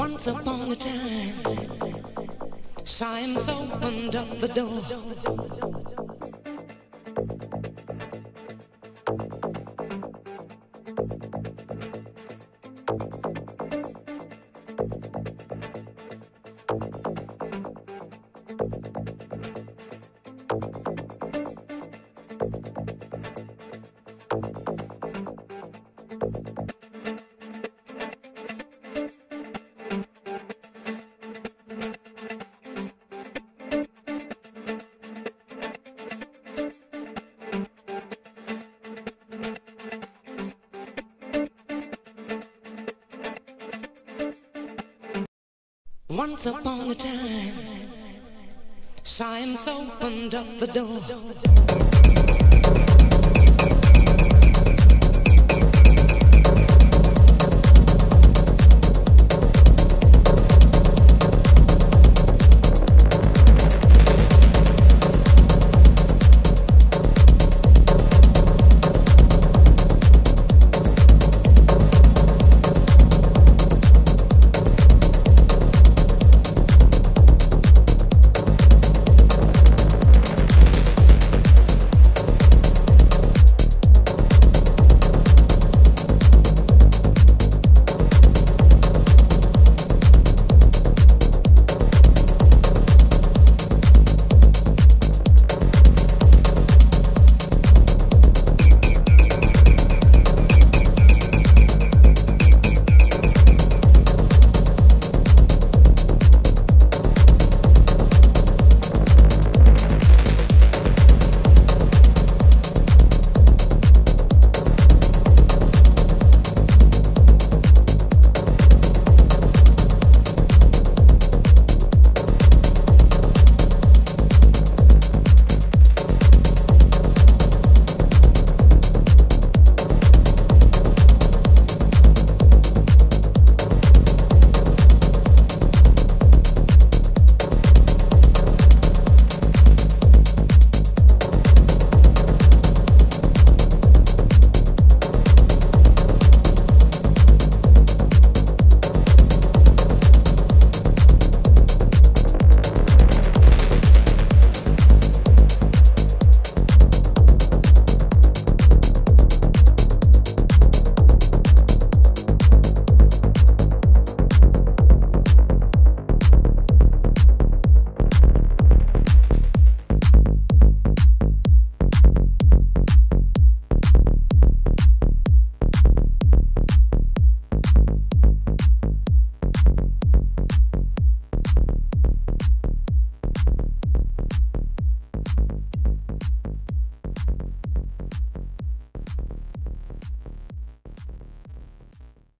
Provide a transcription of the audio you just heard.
Once upon a time, science opened up the door. Once upon a time, science opened up the door.